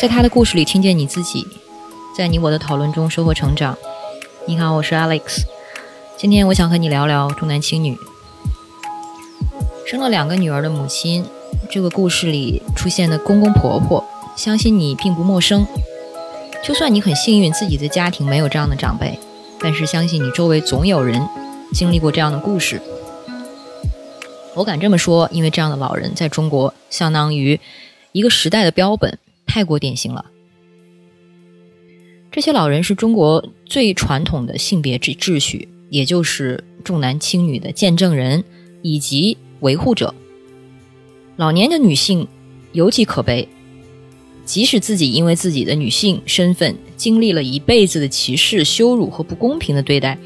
在他的故事里听见你自己，在你我的讨论中收获成长。你好，我是 Alex，今天我想和你聊聊重男轻女。生了两个女儿的母亲，这个故事里出现的公公婆婆，相信你并不陌生。就算你很幸运自己的家庭没有这样的长辈，但是相信你周围总有人经历过这样的故事。我敢这么说，因为这样的老人在中国相当于一个时代的标本。太过典型了。这些老人是中国最传统的性别秩秩序，也就是重男轻女的见证人以及维护者。老年的女性尤其可悲，即使自己因为自己的女性身份经历了一辈子的歧视、羞辱和不公平的对待，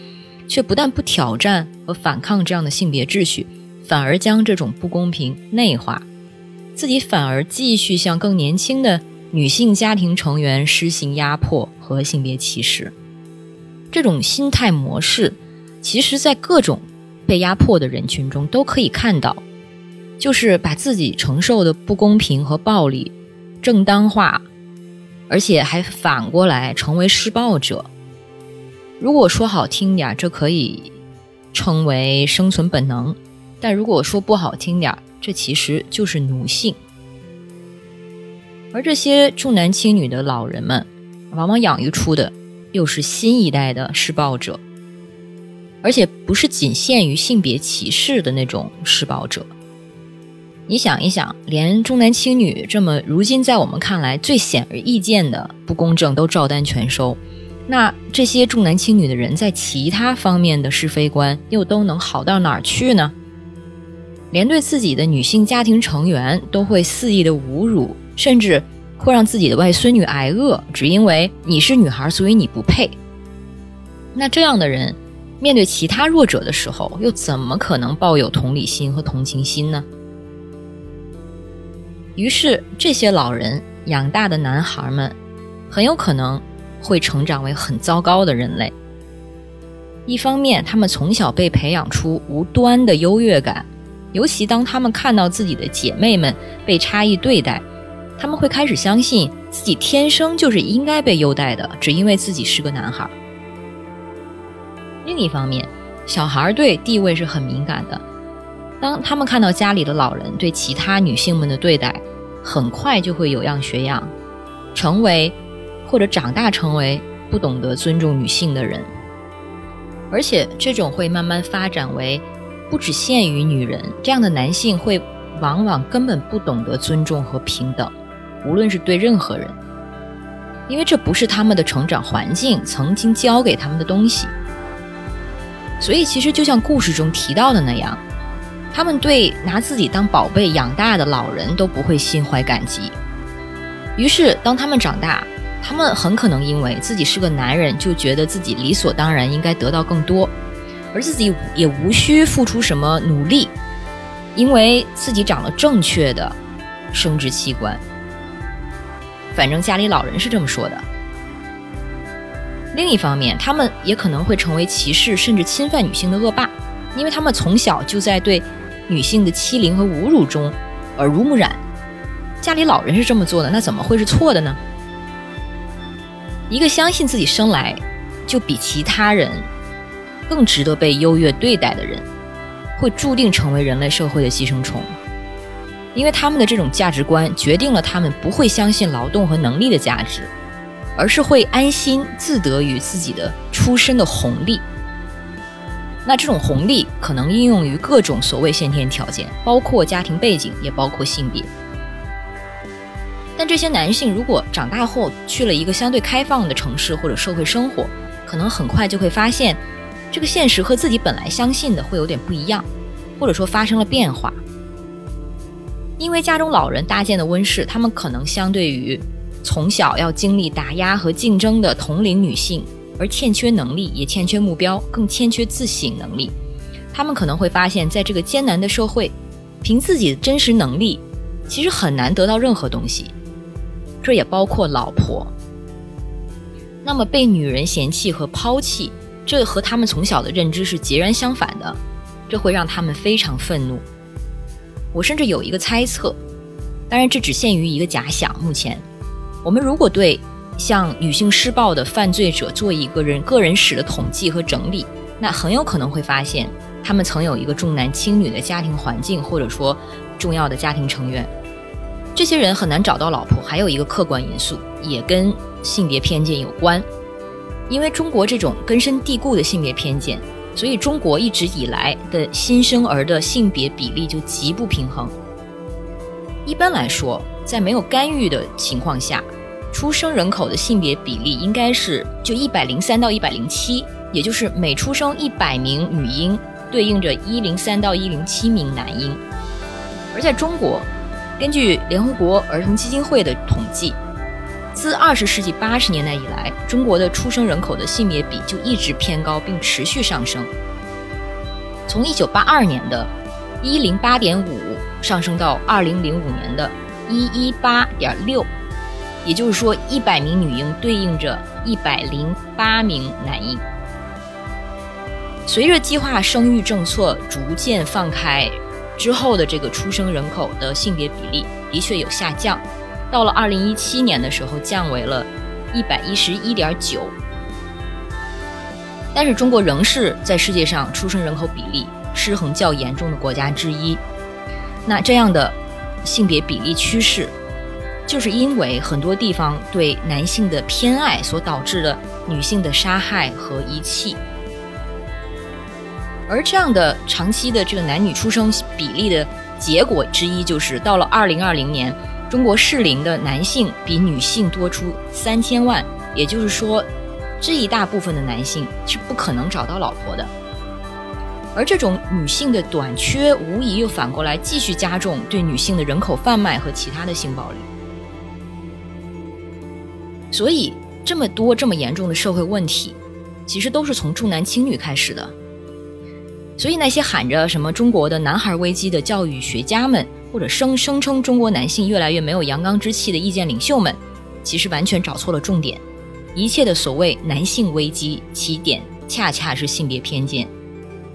却不但不挑战和反抗这样的性别秩序，反而将这种不公平内化，自己反而继续向更年轻的。女性家庭成员施行压迫和性别歧视，这种心态模式，其实，在各种被压迫的人群中都可以看到，就是把自己承受的不公平和暴力正当化，而且还反过来成为施暴者。如果说好听点，这可以称为生存本能；但如果说不好听点，这其实就是奴性。而这些重男轻女的老人们，往往养育出的又是新一代的施暴者，而且不是仅限于性别歧视的那种施暴者。你想一想，连重男轻女这么如今在我们看来最显而易见的不公正都照单全收，那这些重男轻女的人在其他方面的是非观又都能好到哪儿去呢？连对自己的女性家庭成员都会肆意的侮辱。甚至会让自己的外孙女挨饿，只因为你是女孩，所以你不配。那这样的人，面对其他弱者的时候，又怎么可能抱有同理心和同情心呢？于是，这些老人养大的男孩们，很有可能会成长为很糟糕的人类。一方面，他们从小被培养出无端的优越感，尤其当他们看到自己的姐妹们被差异对待。他们会开始相信自己天生就是应该被优待的，只因为自己是个男孩。另一方面，小孩对地位是很敏感的，当他们看到家里的老人对其他女性们的对待，很快就会有样学样，成为或者长大成为不懂得尊重女性的人。而且，这种会慢慢发展为不只限于女人，这样的男性会往往根本不懂得尊重和平等。无论是对任何人，因为这不是他们的成长环境曾经教给他们的东西，所以其实就像故事中提到的那样，他们对拿自己当宝贝养大的老人都不会心怀感激。于是，当他们长大，他们很可能因为自己是个男人，就觉得自己理所当然应该得到更多，而自己也无需付出什么努力，因为自己长了正确的生殖器官。反正家里老人是这么说的。另一方面，他们也可能会成为歧视甚至侵犯女性的恶霸，因为他们从小就在对女性的欺凌和侮辱中耳濡目染。家里老人是这么做的，那怎么会是错的呢？一个相信自己生来就比其他人更值得被优越对待的人，会注定成为人类社会的寄生虫。因为他们的这种价值观决定了他们不会相信劳动和能力的价值，而是会安心自得于自己的出身的红利。那这种红利可能应用于各种所谓先天条件，包括家庭背景，也包括性别。但这些男性如果长大后去了一个相对开放的城市或者社会生活，可能很快就会发现，这个现实和自己本来相信的会有点不一样，或者说发生了变化。因为家中老人搭建的温室，他们可能相对于从小要经历打压和竞争的同龄女性，而欠缺能力，也欠缺目标，更欠缺自省能力。他们可能会发现，在这个艰难的社会，凭自己的真实能力，其实很难得到任何东西。这也包括老婆。那么被女人嫌弃和抛弃，这和他们从小的认知是截然相反的。这会让他们非常愤怒。我甚至有一个猜测，当然这只限于一个假想。目前，我们如果对向女性施暴的犯罪者做一个人个人史的统计和整理，那很有可能会发现，他们曾有一个重男轻女的家庭环境，或者说重要的家庭成员。这些人很难找到老婆，还有一个客观因素，也跟性别偏见有关。因为中国这种根深蒂固的性别偏见，所以中国一直以来的新生儿的性别比例就极不平衡。一般来说，在没有干预的情况下，出生人口的性别比例应该是就一百零三到一百零七，也就是每出生一百名女婴对应着一零三到一零七名男婴。而在中国，根据联合国儿童基金会的统计，自二十世纪八十年代以来，中国的出生人口的性别比就一直偏高，并持续上升。从一九八二年的一零八点五上升到二零零五年的一一八点六，也就是说，一百名女婴对应着一百零八名男婴。随着计划生育政策逐渐放开。之后的这个出生人口的性别比例的确有下降，到了二零一七年的时候降为了一百一十一点九，但是中国仍是在世界上出生人口比例失衡较严重的国家之一。那这样的性别比例趋势，就是因为很多地方对男性的偏爱所导致的女性的杀害和遗弃。而这样的长期的这个男女出生比例的结果之一，就是到了二零二零年，中国适龄的男性比女性多出三千万，也就是说，这一大部分的男性是不可能找到老婆的。而这种女性的短缺，无疑又反过来继续加重对女性的人口贩卖和其他的性暴力。所以，这么多这么严重的社会问题，其实都是从重男轻女开始的。所以那些喊着什么中国的男孩危机的教育学家们，或者声声称中国男性越来越没有阳刚之气的意见领袖们，其实完全找错了重点。一切的所谓男性危机起点，恰恰是性别偏见，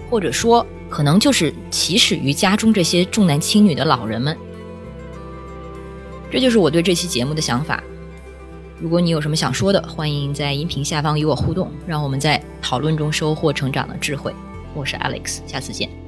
或者说可能就是起始于家中这些重男轻女的老人们。这就是我对这期节目的想法。如果你有什么想说的，欢迎在音频下方与我互动，让我们在讨论中收获成长的智慧。我是 Alex，下次见。